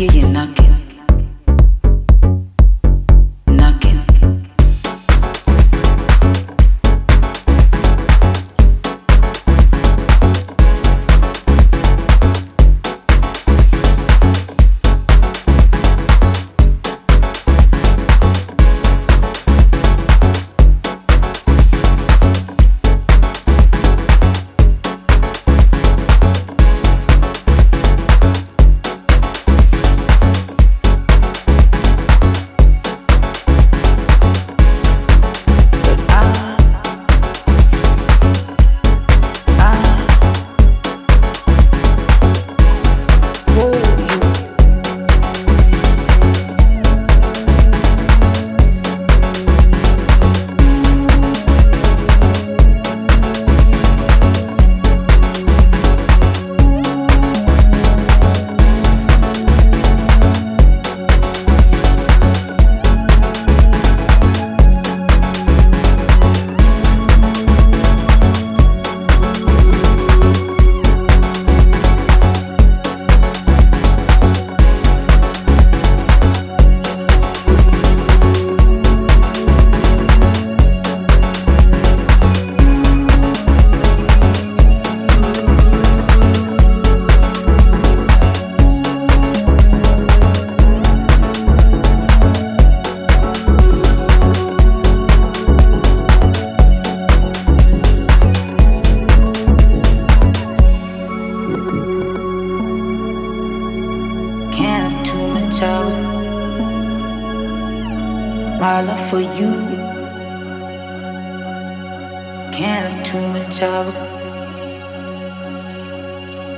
you, you're not. My love for you can't have too much of.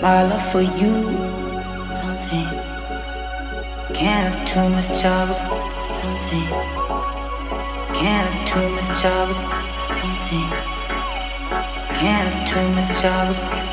My love for you, something can't have too much of. Something can't have too much of. Something can't have too much of it.